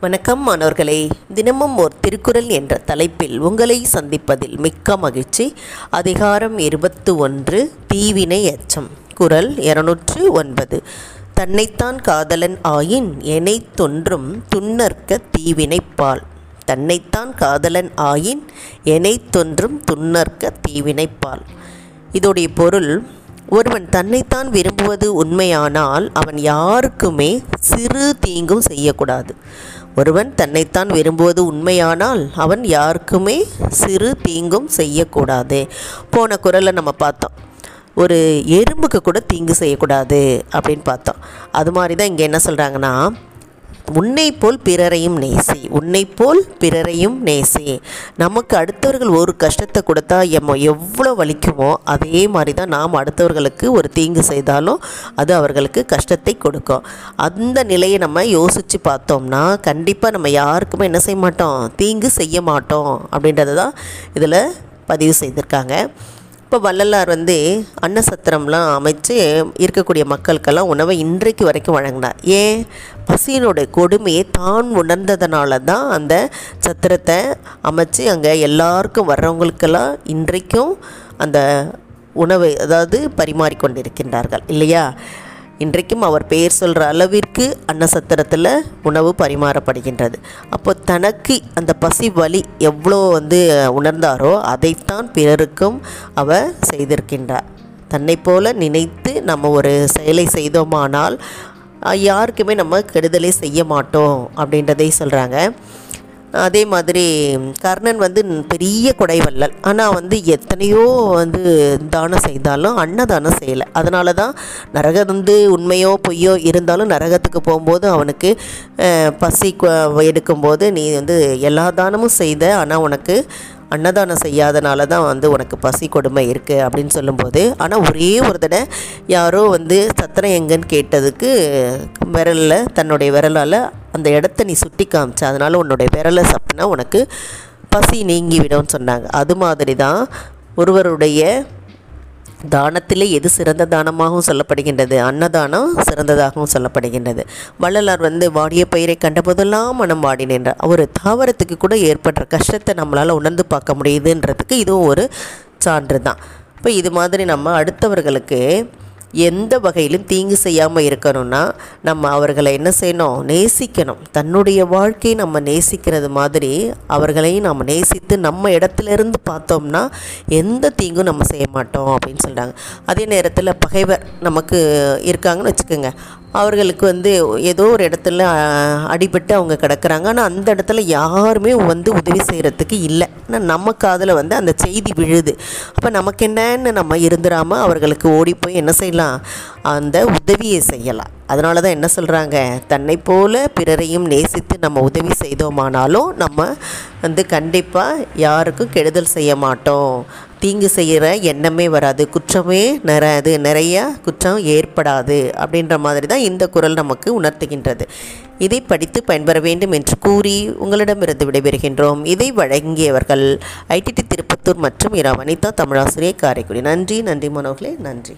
வணக்கம் மாணவர்களே. தினமும் ஓர் திருக்குறள் என்ற தலைப்பில் உங்களை சந்திப்பதில் மிக்க மகிழ்ச்சி. அதிகாரம் இருபத்து ஒன்று தீவினை அச்சம். குரல் இருநூற்று ஒன்பது. தன்னைத்தான் காதலன் ஆயின் எனை தொன்றும் துன்னற்க தீவினைப்பால் தன்னைத்தான் காதலன் ஆயின் எனை தொன்றும் துன்னற்க தீவினைப்பால் இதோடைய பொருள் ஒருவன் தன்னைத்தான் விரும்புவது உண்மையானால் அவன் யாருக்குமே சிறு தீங்கும் செய்யக்கூடாது. ஒருவன் தன்னைத்தான் விரும்புவது உண்மையானால் அவன் யாருக்குமே சிறு தீங்கும் செய்யக்கூடாது. போன குரலை நம்ம பார்த்தோம். ஒரு எறும்புக்கு கூட தீங்கு செய்யக்கூடாது அப்படின்னு பார்த்தோம். அது மாதிரி தான் இங்கே என்ன சொல்கிறாங்கன்னா உன்னை போல் பிறரையும் நேசி உன்னை போல் பிறரையும் நேசி. நமக்கு அடுத்தவர்கள் ஒரு கஷ்டத்தை கொடுத்தா எம்ம எவ்வளோ வலிக்குமோ அதே மாதிரி தான் நாம் அடுத்தவர்களுக்கு ஒரு தீங்கு செய்தாலும் அது அவர்களுக்கு கஷ்டத்தை கொடுக்கும். அந்த நிலையை நம்ம யோசித்து பார்த்தோம்னா கண்டிப்பாக நம்ம யாருக்குமே என்ன செய்ய மாட்டோம்? தீங்கு செய்ய மாட்டோம் அப்படின்றத தான் இதில் பதிவு செய்திருக்காங்க. இப்போ வள்ளலார் வந்து அன்னசத்திரம்லாம் அமைச்சு இருக்கக்கூடிய மக்களுக்கெல்லாம் உணவை இன்றைக்கு வரைக்கும் வழங்கினார். ஏன்? பசியினோட கொடுமையை தான் உணர்ந்ததுனால தான் அந்த சத்திரத்தை அமைச்சு அங்கே எல்லாருக்கும் வர்றவங்களுக்கெல்லாம் இன்றைக்கும் அந்த உணவை அதாவது பரிமாறிக்கொண்டிருக்கின்றார்கள். இல்லையா? இன்றைக்கும் அவர் பெயர் சொல்கிற அளவிற்கு அன்னசத்திரத்தில் உணவு பரிமாறப்படுகின்றது. அப்போ தனக்கு அந்த பசி வலி எவ்வளோ வந்து உணர்ந்தாரோ அதைத்தான் பிறருக்கும் அவர் செய்திருக்கின்றார். தன்னை போல நினைத்து நம்ம ஒரு செயலை செய்தோமானால் யாருக்குமே நம்ம கெடுதலை செய்ய மாட்டோம் அப்படின்றதை சொல்கிறாங்க அதே மாதிரி கர்ணன் வந்து பெரிய கொடைவள்ளல். ஆனால் வந்து எத்தனையோ வந்து தானம் செய்தாலும் அன்னதானம் செய்யலை. அதனால தான் நரகம் வந்து உண்மையோ பொய்யோ இருந்தாலும் நரகத்துக்கு போகும்போது அவனுக்கு பசி எடுக்கும்போது நீ வந்து எல்லா தானமும் செய்த ஆனால் உனக்கு அன்னதானம் செய்யாதனால தான் வந்து உனக்கு பசி கொடுமை இருக்குது அப்படின்னு சொல்லும்போது ஆனால் ஒரே ஒரு தடவை யாரோ வந்து சத்திரம் எங்கன்னு கேட்டதுக்கு விரலில் தன்னுடைய விரலால் அந்த இடத்த நீ சுட்டி காமிச்ச அதனால் உன்னுடைய விரலை சப்புனா உனக்கு பசி நீங்கிவிடும்னு சொன்னாங்க. அது மாதிரி தான் ஒருவருடைய தானத்திலே எது சிறந்த தானமாகவும் சொல்லப்படுகின்றது? அன்னதானம் சிறந்ததாகவும் சொல்லப்படுகின்றது. வள்ளலார் வந்து வாடிய பயிரை கண்டபோதெல்லாம் மனம் வாடி நின்றார். ஒரு தாவரத்துக்கு கூட ஏற்படுற கஷ்டத்தை நம்மளால் உணர்ந்து பார்க்க முடியுதுன்றதுக்கு இதுவும் ஒரு சான்று தான். இப்போ இது மாதிரி நம்ம அடுத்தவர்களுக்கு எந்த வகையிலும் தீங்கு செய்யாமல் இருக்கணும்னா நம்ம அவர்களை என்ன செய்யணும்? நேசிக்கணும். தன்னுடைய வாழ்க்கையை நம்ம நேசிக்கிறது மாதிரி அவர்களையும் நம்ம நேசித்து நம்ம இடத்துல இருந்து பார்த்தோம்னா எந்த தீங்கும் நம்ம செய்ய மாட்டோம் அப்படின்னு சொல்கிறாங்க அதே நேரத்தில் பகைவர் நமக்கு இருக்காங்கன்னு வச்சுக்கோங்க. அவர்களுக்கு வந்து ஏதோ ஒரு இடத்துல அடிபட்டு அவங்க கிடக்குறாங்க. ஆனால் அந்த இடத்துல யாருமே வந்து உதவி செய்கிறதுக்கு இல்லை. ஆனால் நம்ம காதில் வந்து அந்த செய்தி விழுது. அப்போ நமக்கு என்னன்னு நம்ம இருந்துடாமல் அவர்களுக்கு ஓடி போய் என்ன செய்யலாம்? அந்த உதவியை செய்யலாம். அதனால தான் என்ன சொல்கிறாங்க தன்னை போல பிறரையும் நேசித்து நம்ம உதவி செய்தோமானாலும் நம்ம வந்து கண்டிப்பாக யாருக்கும் கெடுதல் செய்ய மாட்டோம். தீங்கு செய்கிற எண்ணமே வராது. குற்றமே நிறாது. நிறைய குற்றம் ஏற்படாது அப்படின்ற மாதிரி தான் இந்த குரல் நமக்கு உணர்த்துகின்றது. இதை படித்து பயன்பெற வேண்டும் என்று கூறி உங்களிடமிருந்து விடைபெறுகின்றோம். இதை வழங்கியவர்கள் ஐடிடி திருப்பத்தூர் மற்றும் இரா வனிதா தமிழாசிரியர் காரைக்குடி. நன்றி நன்றி மனோகலே நன்றி.